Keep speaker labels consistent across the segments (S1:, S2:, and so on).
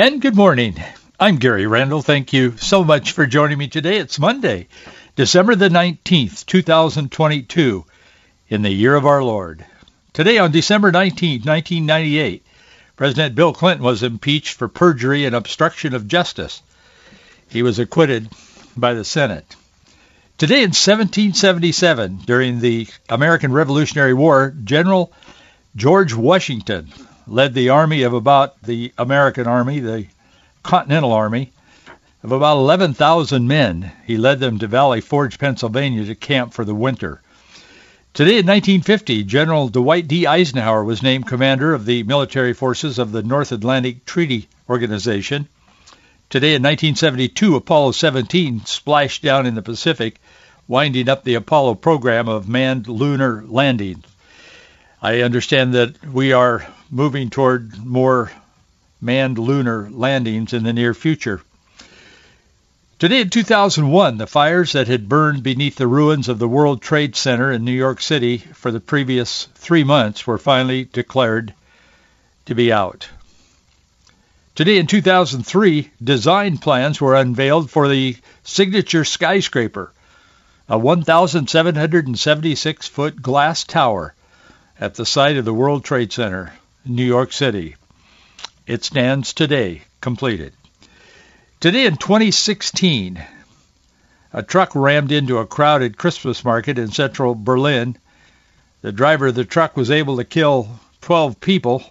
S1: And good morning. I'm Gary Randall. Thank you so much for joining me today. It's Monday, December the 19th, 2022, in the year of our Lord. Today on December 19, 1998, President Bill Clinton was impeached for perjury and obstruction of justice. He was acquitted by the Senate. Today in 1777, during the American Revolutionary War, General George Washington led the army of about the American Army, the Continental Army, of about 11,000 men. He led them to Valley Forge, Pennsylvania to camp for the winter. Today in 1950, General Dwight D. Eisenhower was named commander of the military forces of the North Atlantic Treaty Organization. Today in 1972, Apollo 17 splashed down in the Pacific, winding up the Apollo program of manned lunar landings. I understand that we are moving toward more manned lunar landings in the near future. Today in 2001, the fires that had burned beneath the ruins of the World Trade Center in New York City for the previous three months were finally declared to be out. Today in 2003, design plans were unveiled for the signature skyscraper, a 1,776-foot glass tower at the site of the World Trade Center New York City. It stands today completed. Today in 2016, a truck rammed into a crowded Christmas market in central Berlin. The driver of the truck was able to kill 12 people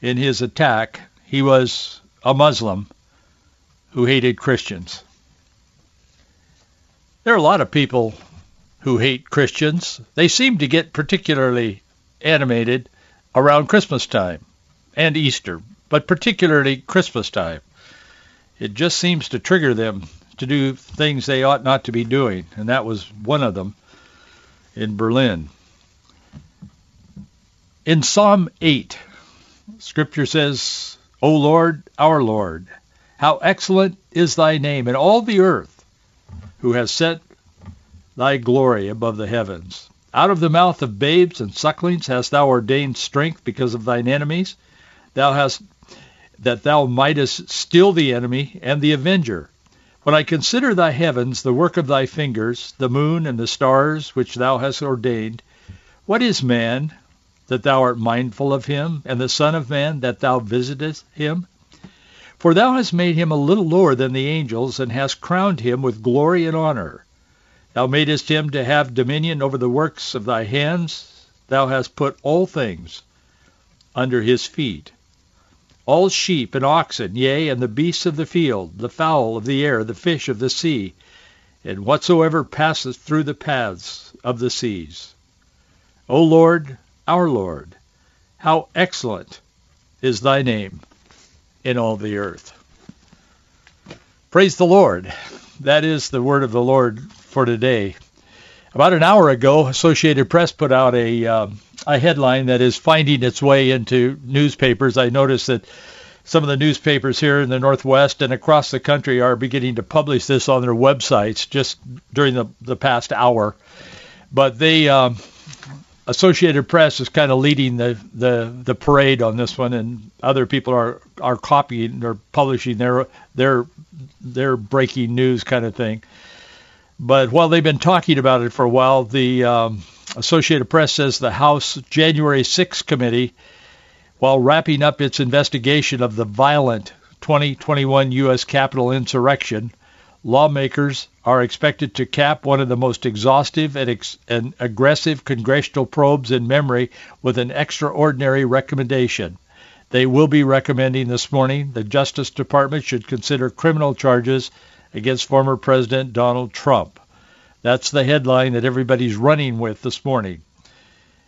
S1: in his attack. He was a Muslim who hated Christians. There are a lot of people who hate Christians. They seem to get particularly animated around Christmas time and Easter, but particularly Christmas time. It just seems to trigger them to do things they ought not to be doing, and that was one of them in Berlin. In Psalm 8, Scripture says, O Lord, our Lord, how excellent is thy name in all the earth, who has set thy glory above the heavens. Out of the mouth of babes and sucklings hast thou ordained strength because of thine enemies. Thou hast that thou mightest still the enemy and the avenger. When I consider thy heavens, the work of thy fingers, the moon and the stars which thou hast ordained, what is man that thou art mindful of him, and the Son of Man that thou visitest him? For thou hast made him a little lower than the angels, and hast crowned him with glory and honor. Thou madest him to have dominion over the works of thy hands. Thou hast put all things under his feet all sheep and oxen, yea, and the beasts of the field, the fowl of the air, the fish of the sea, and whatsoever passeth through the paths of the seas. O Lord, our Lord, how excellent is thy name in all the earth. Praise the Lord. That is the word of the Lord for today. About an hour ago, Associated Press put out a um, a headline that is finding its way into newspapers. I noticed that some of the newspapers here in the Northwest and across the country are beginning to publish this on their websites just during the, the past hour. But they, um, Associated Press is kind of leading the, the, the parade on this one, and other people are, are copying or publishing their their their breaking news kind of thing. But while they've been talking about it for a while, the um, Associated Press says the House January 6 committee, while wrapping up its investigation of the violent 2021 U.S. Capitol insurrection, lawmakers are expected to cap one of the most exhaustive and, ex- and aggressive congressional probes in memory with an extraordinary recommendation. They will be recommending this morning the Justice Department should consider criminal charges against former President Donald Trump. That's the headline that everybody's running with this morning.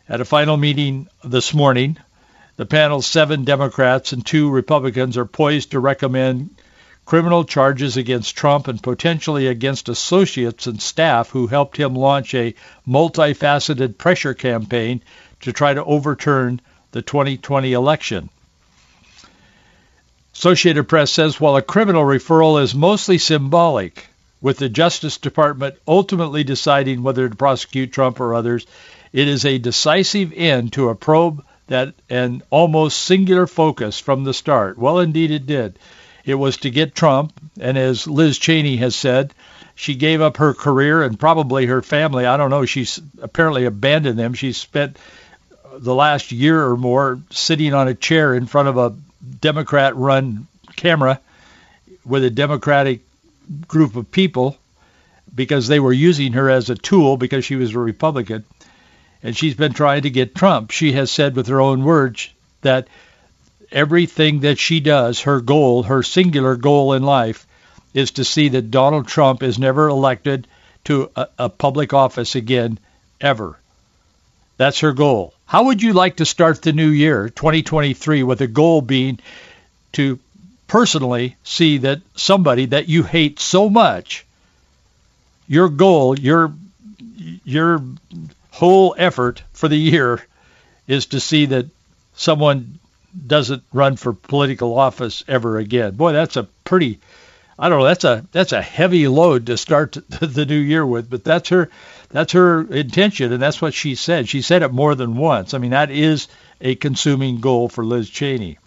S1: At a final meeting this morning, The panel's seven Democrats and two Republicans are poised to recommend criminal charges against Trump and potentially against associates and staff who helped him launch a multifaceted pressure campaign to try to overturn the 2020 election. Associated Press says while a criminal referral is mostly symbolic, with the Justice Department ultimately deciding whether to prosecute Trump or others, it is a decisive end to a probe that an almost singular focus from the start. Well, indeed it did. It was to get Trump, and as Liz Cheney has said, she gave up her career and probably her family. I don't know. She's apparently abandoned them. She spent the last year or more sitting on a chair in front of a Democrat-run camera with a Democratic group of people because they were using her as a tool because she was a Republican. And she's been trying to get Trump. She has said with her own words that everything that she does, her goal, her singular goal in life, is to see that Donald Trump is never elected to a, a public office again, ever. That's her goal. How would you like to start the new year, 2023, with a goal being to personally see that somebody that you hate so much, your goal, your your whole effort for the year is to see that someone doesn't run for political office ever again. Boy, that's a pretty I don't know, that's a that's a heavy load to start the new year with, but that's her that's her intention and that's what she said. She said it more than once. I mean, that is a consuming goal for Liz Cheney.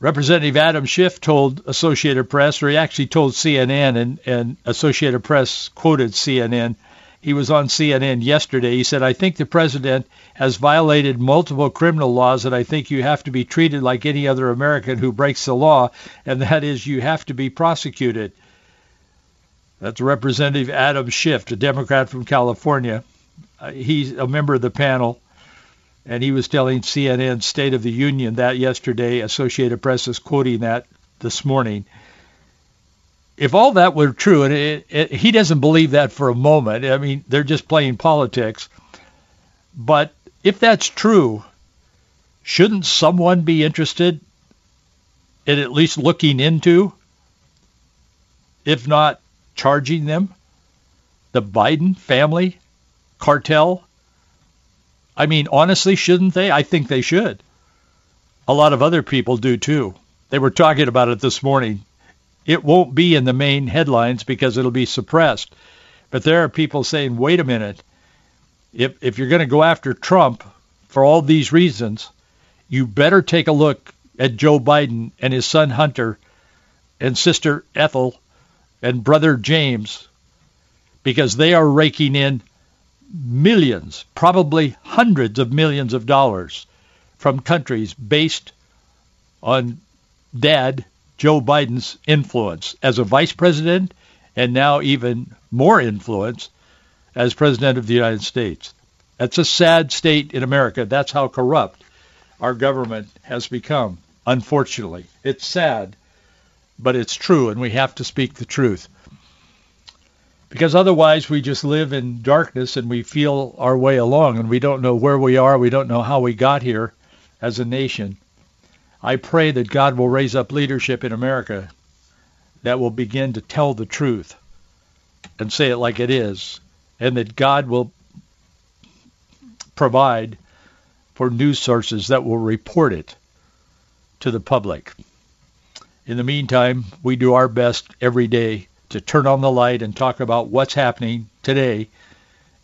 S1: Representative Adam Schiff told Associated Press, or he actually told CNN, and, and Associated Press quoted CNN, he was on CNN yesterday. He said, I think the president has violated multiple criminal laws and I think you have to be treated like any other American who breaks the law, and that is you have to be prosecuted. That's Representative Adam Schiff, a Democrat from California. Uh, he's a member of the panel, and he was telling CNN State of the Union that yesterday. Associated Press is quoting that this morning if all that were true, and it, it, he doesn't believe that for a moment, I mean, they're just playing politics. But if that's true, shouldn't someone be interested in at least looking into, if not charging them, the Biden family cartel? I mean, honestly, shouldn't they? I think they should. A lot of other people do too. They were talking about it this morning it won't be in the main headlines because it'll be suppressed. But there are people saying, wait a minute, if, if you're going to go after Trump for all these reasons, you better take a look at Joe Biden and his son Hunter and sister Ethel and brother James because they are raking in millions, probably hundreds of millions of dollars from countries based on dad Joe Biden's influence as a vice president and now even more influence as president of the United States. That's a sad state in America. That's how corrupt our government has become, unfortunately. It's sad, but it's true, and we have to speak the truth. Because otherwise we just live in darkness and we feel our way along and we don't know where we are. We don't know how we got here as a nation. I pray that God will raise up leadership in America that will begin to tell the truth and say it like it is, and that God will provide for news sources that will report it to the public. In the meantime, we do our best every day to turn on the light and talk about what's happening today,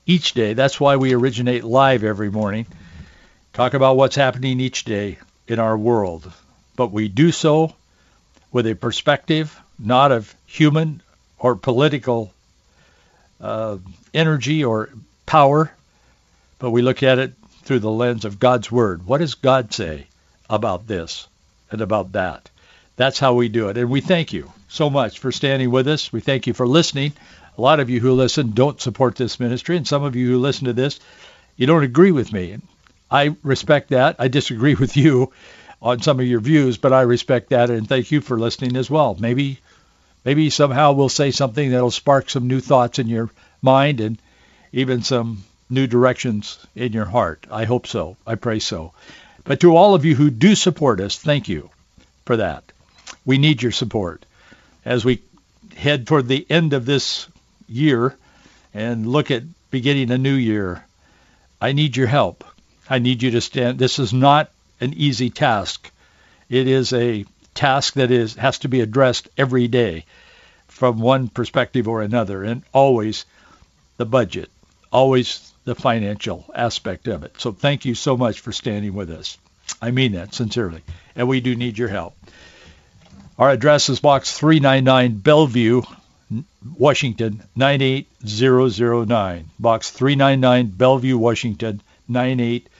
S1: each day. That's why we originate live every morning. Talk about what's happening each day in our world. But we do so with a perspective not of human or political uh, energy or power, but we look at it through the lens of God's Word. What does God say about this and about that? That's how we do it. And we thank you so much for standing with us. We thank you for listening. A lot of you who listen don't support this ministry, and some of you who listen to this, you don't agree with me. I respect that. I disagree with you on some of your views, but I respect that and thank you for listening as well. Maybe maybe somehow we'll say something that'll spark some new thoughts in your mind and even some new directions in your heart. I hope so. I pray so. But to all of you who do support us, thank you for that. We need your support as we head toward the end of this year and look at beginning a new year. I need your help. I need you to stand. This is not an easy task. It is a task that is has to be addressed every day from one perspective or another and always the budget, always the financial aspect of it. So thank you so much for standing with us. I mean that sincerely. And we do need your help. Our address is Box 399 Bellevue, Washington 98009. Box 399 Bellevue, Washington 98009.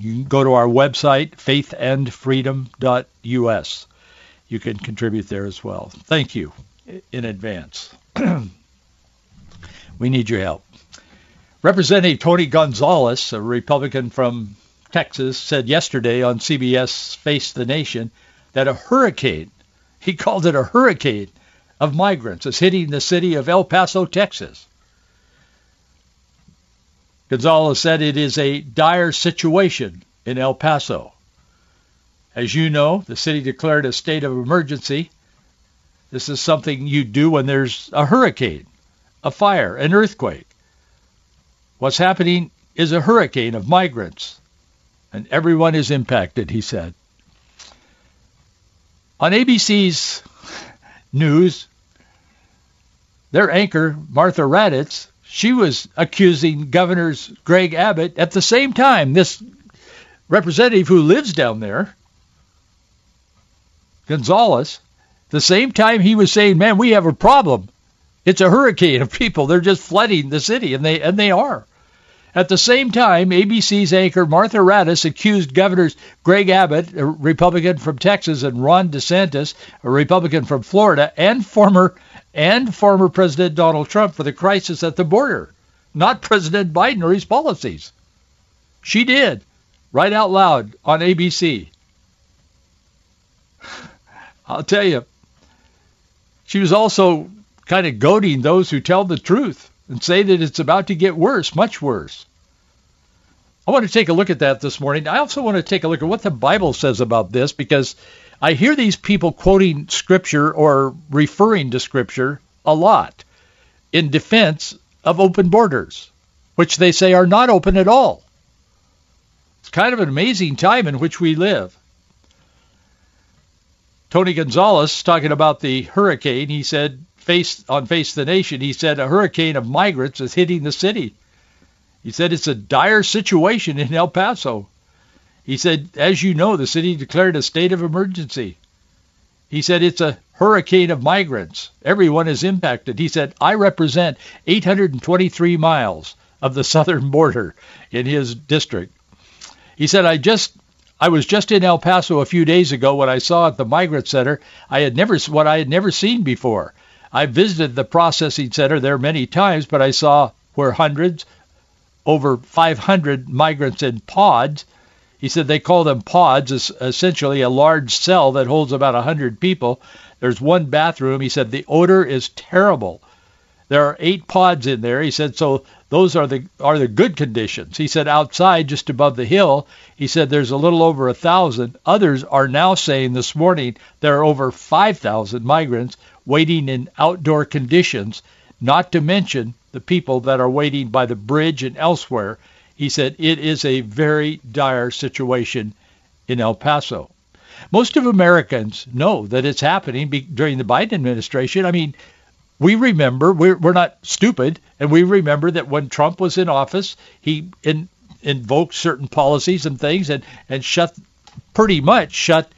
S1: You can go to our website, faithandfreedom.us. You can contribute there as well. Thank you in advance. we need your help. Representative Tony Gonzalez, a Republican from Texas, said yesterday on CBS Face the Nation that a hurricane, he called it a hurricane of migrants, is hitting the city of El Paso, Texas. Gonzalez said it is a dire situation in El Paso. As you know, the city declared a state of emergency. This is something you do when there's a hurricane, a fire, an earthquake. What's happening is a hurricane of migrants, and everyone is impacted, he said. On ABC's news, their anchor, Martha Raddatz, she was accusing Governors Greg Abbott at the same time. This representative who lives down there, Gonzalez, the same time he was saying, "Man, we have a problem. It's a hurricane of people. They're just flooding the city, and they and they are." At the same time, ABC's anchor Martha Raddatz accused Governors Greg Abbott, a Republican from Texas, and Ron DeSantis, a Republican from Florida, and former and former President Donald Trump for the crisis at the border, not President Biden or his policies. She did, right out loud on ABC. I'll tell you, she was also kind of goading those who tell the truth and say that it's about to get worse, much worse. I want to take a look at that this morning. I also want to take a look at what the Bible says about this because I hear these people quoting Scripture or referring to Scripture a lot in defense of open borders, which they say are not open at all. It's kind of an amazing time in which we live. Tony Gonzalez talking about the hurricane, he said face on Face the Nation, he said a hurricane of migrants is hitting the city. He said it's a dire situation in El Paso. He said, as you know, the city declared a state of emergency. He said it's a hurricane of migrants. Everyone is impacted. He said, I represent 823 miles of the southern border in his district. He said, I just I was just in El Paso a few days ago when I saw at the migrant center I had never what I had never seen before. I visited the processing center there many times, but I saw where hundreds, over 500 migrants in pods. He said they call them pods, is essentially a large cell that holds about 100 people. There's one bathroom. He said the odor is terrible. There are eight pods in there. He said so those are the are the good conditions. He said outside, just above the hill, he said there's a little over a thousand. Others are now saying this morning there are over 5,000 migrants waiting in outdoor conditions, not to mention the people that are waiting by the bridge and elsewhere. He said it is a very dire situation in El Paso. Most of Americans know that it's happening be- during the Biden administration. I mean, we remember, we're, we're not stupid, and we remember that when Trump was in office, he in, invoked certain policies and things and, and shut, pretty much shut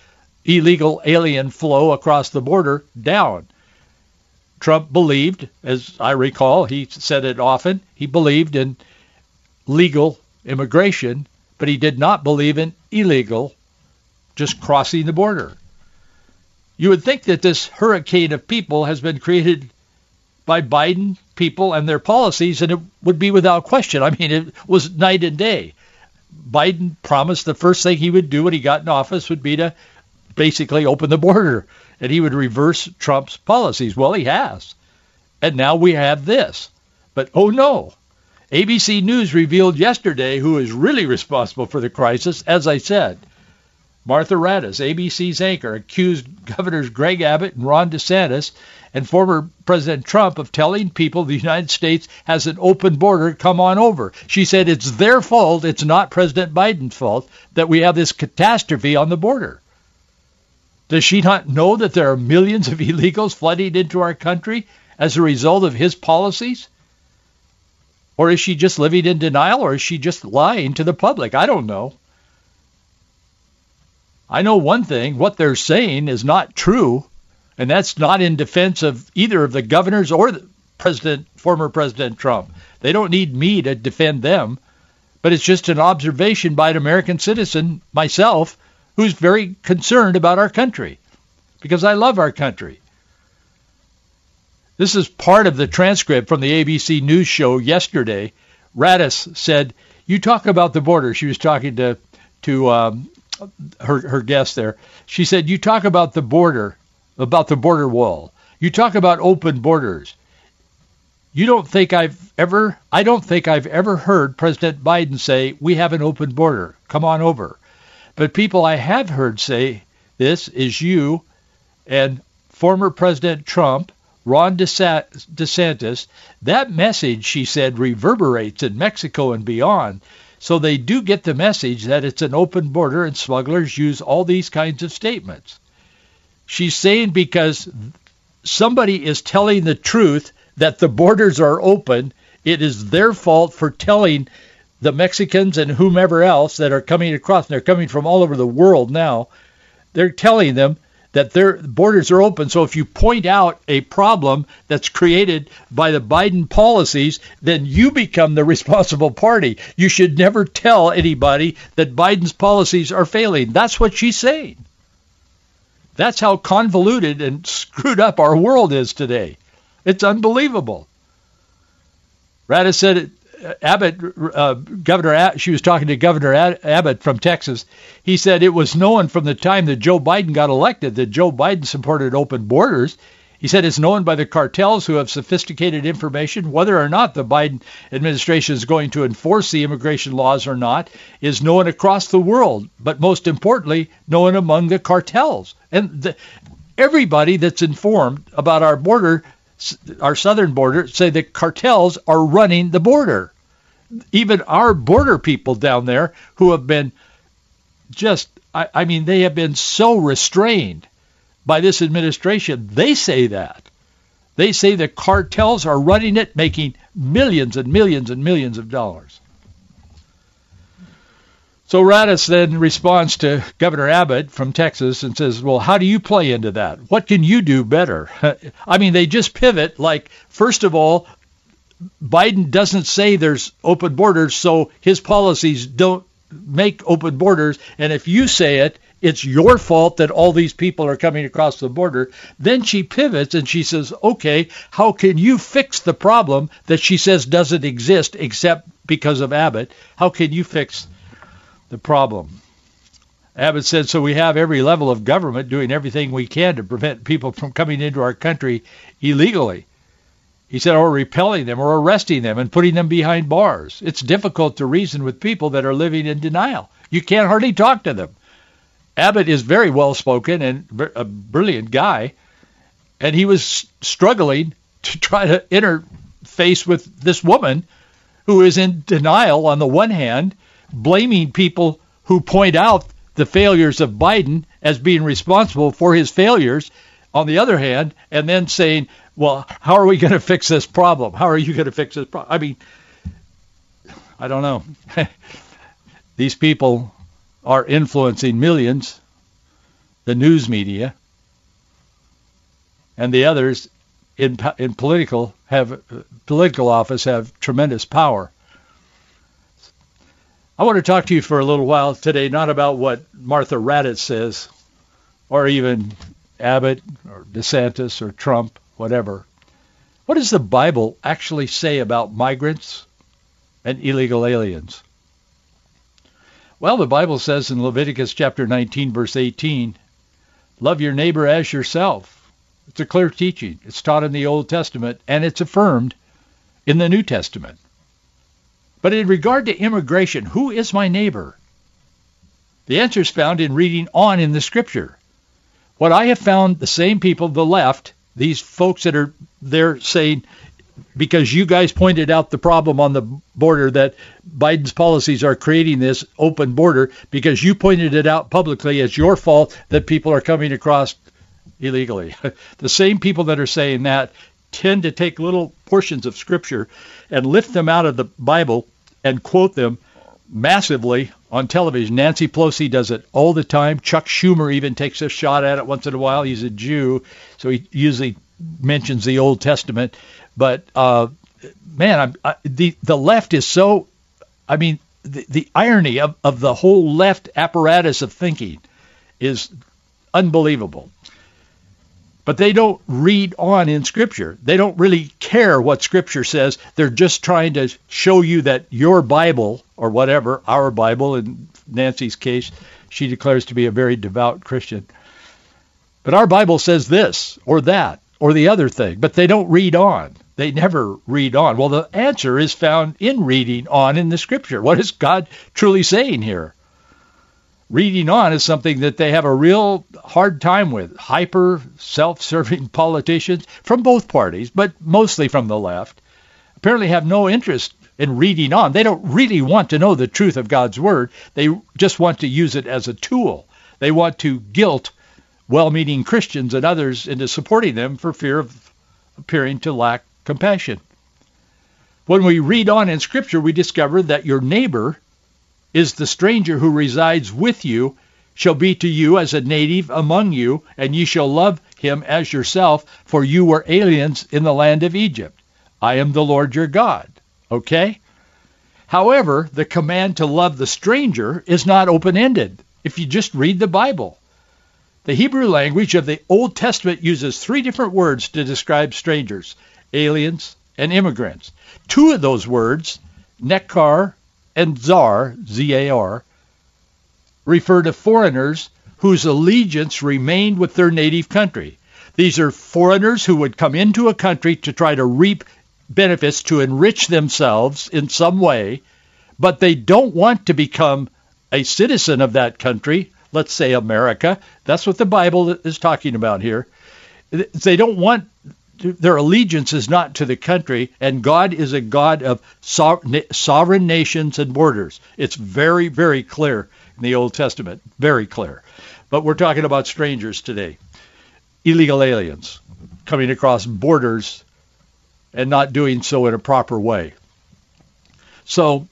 S1: illegal alien flow across the border down. Trump believed, as I recall, he said it often, he believed in legal immigration, but he did not believe in illegal just crossing the border. You would think that this hurricane of people has been created by Biden people and their policies, and it would be without question. I mean, it was night and day. Biden promised the first thing he would do when he got in office would be to basically open the border and he would reverse Trump's policies. Well, he has. And now we have this. But oh no, ABC News revealed yesterday who is really responsible for the crisis, as I said. Martha Raddatz, ABC's anchor, accused Governors Greg Abbott and Ron DeSantis and former President Trump of telling people the United States has an open border, come on over. She said it's their fault, it's not President Biden's fault that we have this catastrophe on the border. Does she not know that there are millions of illegals flooding into our country as a result of his policies? Or is she just living in denial or is she just lying to the public? I don't know. I know one thing, what they're saying is not true, and that's not in defense of either of the governors or the President, former President Trump. They don't need me to defend them, but it's just an observation by an American citizen, myself, who's very concerned about our country because I love our country. This is part of the transcript from the ABC News show yesterday. Raddatz said, "You talk about the border." She was talking to to um, her her guest there. She said, "You talk about the border, about the border wall. You talk about open borders. You don't think I've ever I don't think I've ever heard President Biden say we have an open border. Come on over." But people I have heard say this is you and former President Trump Ron DeSantis, that message, she said, reverberates in Mexico and beyond. So they do get the message that it's an open border and smugglers use all these kinds of statements. She's saying because somebody is telling the truth that the borders are open, it is their fault for telling the Mexicans and whomever else that are coming across, and they're coming from all over the world now, they're telling them that their borders are open. So if you point out a problem that's created by the Biden policies, then you become the responsible party. You should never tell anybody that Biden's policies are failing. That's what she's saying. That's how convoluted and screwed up our world is today. It's unbelievable. Raddatz said Abbott, uh, Governor, she was talking to Governor Abbott from Texas. He said it was known from the time that Joe Biden got elected that Joe Biden supported open borders. He said it's known by the cartels who have sophisticated information. Whether or not the Biden administration is going to enforce the immigration laws or not is known across the world, but most importantly, known among the cartels. And the, everybody that's informed about our border our southern border say the cartels are running the border. Even our border people down there who have been just, I, I mean, they have been so restrained by this administration. They say that. They say the cartels are running it, making millions and millions and millions of dollars. So Raddatz then responds to Governor Abbott from Texas and says, well, how do you play into that? What can you do better? I mean, they just pivot like, first of all, Biden doesn't say there's open borders, so his policies don't make open borders. And if you say it, it's your fault that all these people are coming across the border. Then she pivots and she says, okay, how can you fix the problem that she says doesn't exist except because of Abbott? How can you fix the problem. Abbott said, so we have every level of government doing everything we can to prevent people from coming into our country illegally. He said, or repelling them or arresting them and putting them behind bars. It's difficult to reason with people that are living in denial. You can't hardly talk to them. Abbott is very well spoken and a brilliant guy, and he was struggling to try to interface with this woman who is in denial on the one hand blaming people who point out the failures of Biden as being responsible for his failures on the other hand, and then saying, well, how are we going to fix this problem? How are you going to fix this problem? I mean, I don't know. These people are influencing millions, the news media, and the others in in political have political office have tremendous power. I want to talk to you for a little while today, not about what Martha Raddatz says, or even Abbott, or DeSantis, or Trump, whatever. What does the Bible actually say about migrants and illegal aliens? Well, the Bible says in Leviticus chapter 19, verse 18, love your neighbor as yourself. It's a clear teaching. It's taught in the Old Testament, and it's affirmed in the New Testament. But in regard to immigration, who is my neighbor? The answer is found in reading on in the scripture. What I have found, the same people, the left, these folks that are there saying, because you guys pointed out the problem on the border that Biden's policies are creating this open border because you pointed it out publicly It's your fault that people are coming across illegally. the same people that are saying that tend to take little portions of scripture and lift them out of the Bible and quote them massively on television. Nancy Pelosi does it all the time. Chuck Schumer even takes a shot at it once in a while. He's a Jew, so he usually mentions the Old Testament. But uh, man, I, the the left is so. I mean, the, the irony of, of the whole left apparatus of thinking is unbelievable. But they don't read on in Scripture. They don't really care what Scripture says. They're just trying to show you that your Bible, or whatever, our Bible, in Nancy's case, she declares to be a very devout Christian. But our Bible says this or that or the other thing, but they don't read on. They never read on. Well, the answer is found in reading on in the Scripture. What is God truly saying here? reading on is something that they have a real hard time with. Hyper self-serving politicians from both parties, but mostly from the left, apparently have no interest in reading on. They don't really want to know the truth of God's word. They just want to use it as a tool. They want to guilt well-meaning Christians and others into supporting them for fear of appearing to lack compassion. When we read on in Scripture, we discover that your neighbor is the stranger who resides with you shall be to you as a native among you, and ye shall love him as yourself, for you were aliens in the land of Egypt. I am the Lord your God. Okay? However, the command to love the stranger is not open-ended if you just read the Bible. The Hebrew language of the Old Testament uses three different words to describe strangers, aliens, and immigrants. Two of those words, nekar and zar, Z-A-R, refer to foreigners whose allegiance remained with their native country. These are foreigners who would come into a country to try to reap benefits to enrich themselves in some way, but they don't want to become a citizen of that country, let's say America. That's what the Bible is talking about here. They don't want their allegiance is not to the country, and God is a God of sovereign nations and borders. It's very, very clear in the Old Testament, very clear. But we're talking about strangers today, illegal aliens coming across borders and not doing so in a proper way. So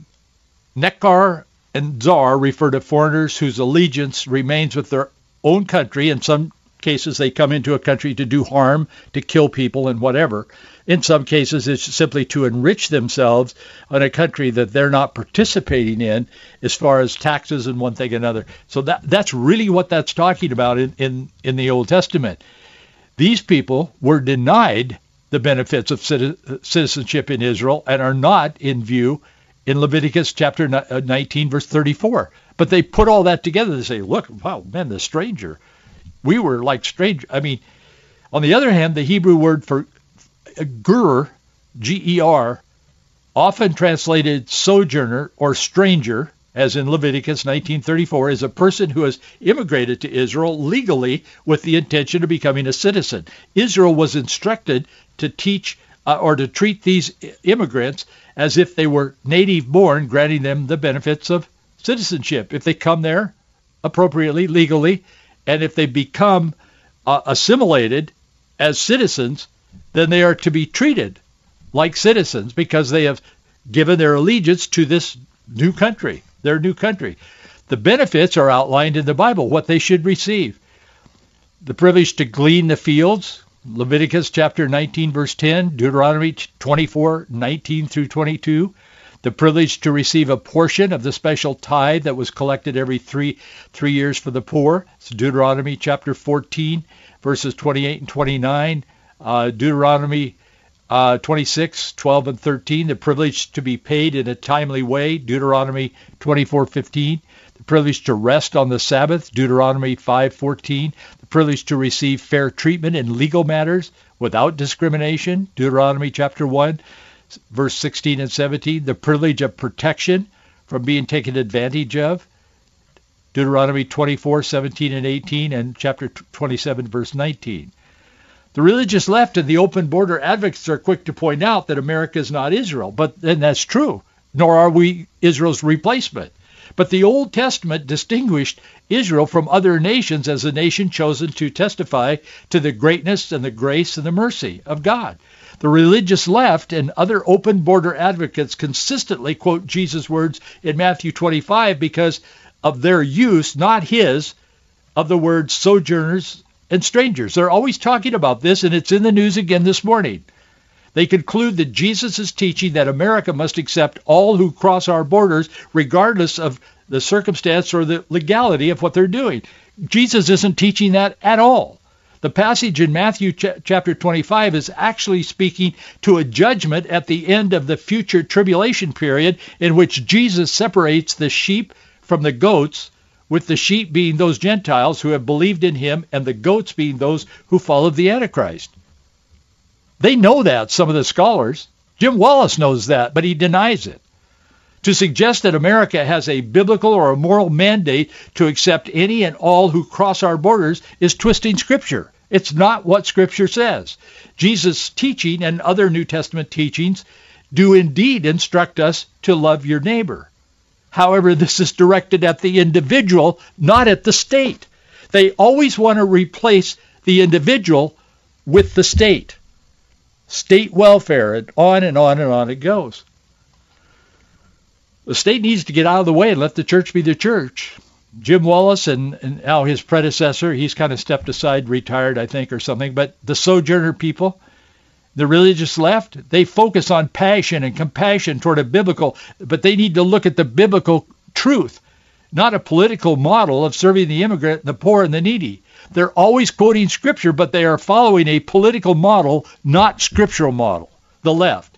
S1: Nekar and Zar refer to foreigners whose allegiance remains with their own country, and some cases they come into a country to do harm, to kill people and whatever. In some cases it's simply to enrich themselves on a country that they're not participating in as far as taxes and one thing and another. So that that's really what that's talking about in, in, in the Old Testament. These people were denied the benefits of citizenship in Israel and are not in view in Leviticus chapter 19 uh, verse 34. But they put all that together to say, look, wow, man, the stranger we were like strange. I mean, on the other hand, the Hebrew word for ger, G-E-R, often translated sojourner or stranger, as in Leviticus 19:34, is a person who has immigrated to Israel legally with the intention of becoming a citizen. Israel was instructed to teach uh, or to treat these immigrants as if they were native born, granting them the benefits of citizenship. If they come there appropriately, legally, and if they become uh, assimilated as citizens, then they are to be treated like citizens because they have given their allegiance to this new country, their new country. The benefits are outlined in the Bible, what they should receive. The privilege to glean the fields, Leviticus chapter 19 verse 10, Deuteronomy 24, 19 through 22, the privilege to receive a portion of the special tithe that was collected every three three years for the poor. It's Deuteronomy chapter 14, verses 28 and 29. Uh, Deuteronomy uh, 26, 12 and 13. The privilege to be paid in a timely way. Deuteronomy 24:15. The privilege to rest on the Sabbath. Deuteronomy 5:14. The privilege to receive fair treatment in legal matters without discrimination. Deuteronomy chapter 1 verse 16 and 17, the privilege of protection from being taken advantage of. Deuteronomy 24, 17 and 18, and chapter 27, verse 19. The religious left and the open border advocates are quick to point out that America is not Israel, but then that's true. Nor are we Israel's replacement. But the Old Testament distinguished Israel from other nations as a nation chosen to testify to the greatness and the grace and the mercy of God. The religious left and other open border advocates consistently quote Jesus' words in Matthew 25 because of their use, not his, of the words sojourners and strangers. They're always talking about this, and it's in the news again this morning. They conclude that Jesus is teaching that America must accept all who cross our borders, regardless of the circumstance or the legality of what they're doing. Jesus isn't teaching that at all. The passage in Matthew ch- chapter 25 is actually speaking to a judgment at the end of the future tribulation period in which Jesus separates the sheep from the goats, with the sheep being those Gentiles who have believed in him and the goats being those who followed the Antichrist. They know that, some of the scholars. Jim Wallis knows that, but he denies it. To suggest that America has a biblical or a moral mandate to accept any and all who cross our borders is twisting Scripture. It's not what Scripture says. Jesus' teaching and other New Testament teachings do indeed instruct us to love your neighbor. However, this is directed at the individual, not at the state. They always want to replace the individual with the state. State welfare, and on and on and on it goes. The state needs to get out of the way and let the church be the church. Jim Wallis and, and now his predecessor, he's kind of stepped aside, retired, I think, or something. But the sojourner people, the religious left, they focus on passion and compassion toward a biblical, but they need to look at the biblical truth, not a political model of serving the immigrant, the poor, and the needy. They're always quoting scripture, but they are following a political model, not scriptural model, the left.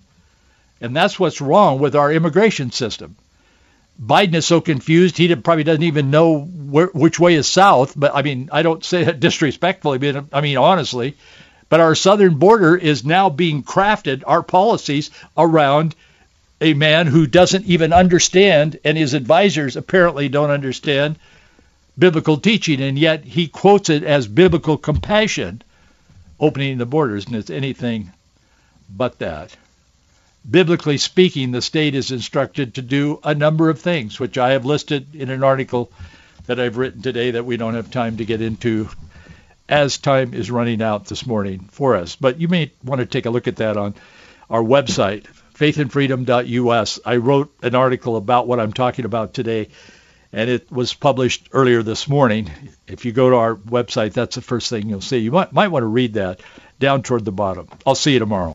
S1: And that's what's wrong with our immigration system. Biden is so confused, he probably doesn't even know where, which way is south. But I mean, I don't say it disrespectfully, but I mean honestly. But our southern border is now being crafted, our policies around a man who doesn't even understand, and his advisors apparently don't understand biblical teaching, and yet he quotes it as biblical compassion, opening the borders, and it's anything but that. Biblically speaking, the state is instructed to do a number of things, which I have listed in an article that I've written today that we don't have time to get into as time is running out this morning for us. But you may want to take a look at that on our website, faithandfreedom.us. I wrote an article about what I'm talking about today, and it was published earlier this morning. If you go to our website, that's the first thing you'll see. You might, might want to read that down toward the bottom. I'll see you tomorrow.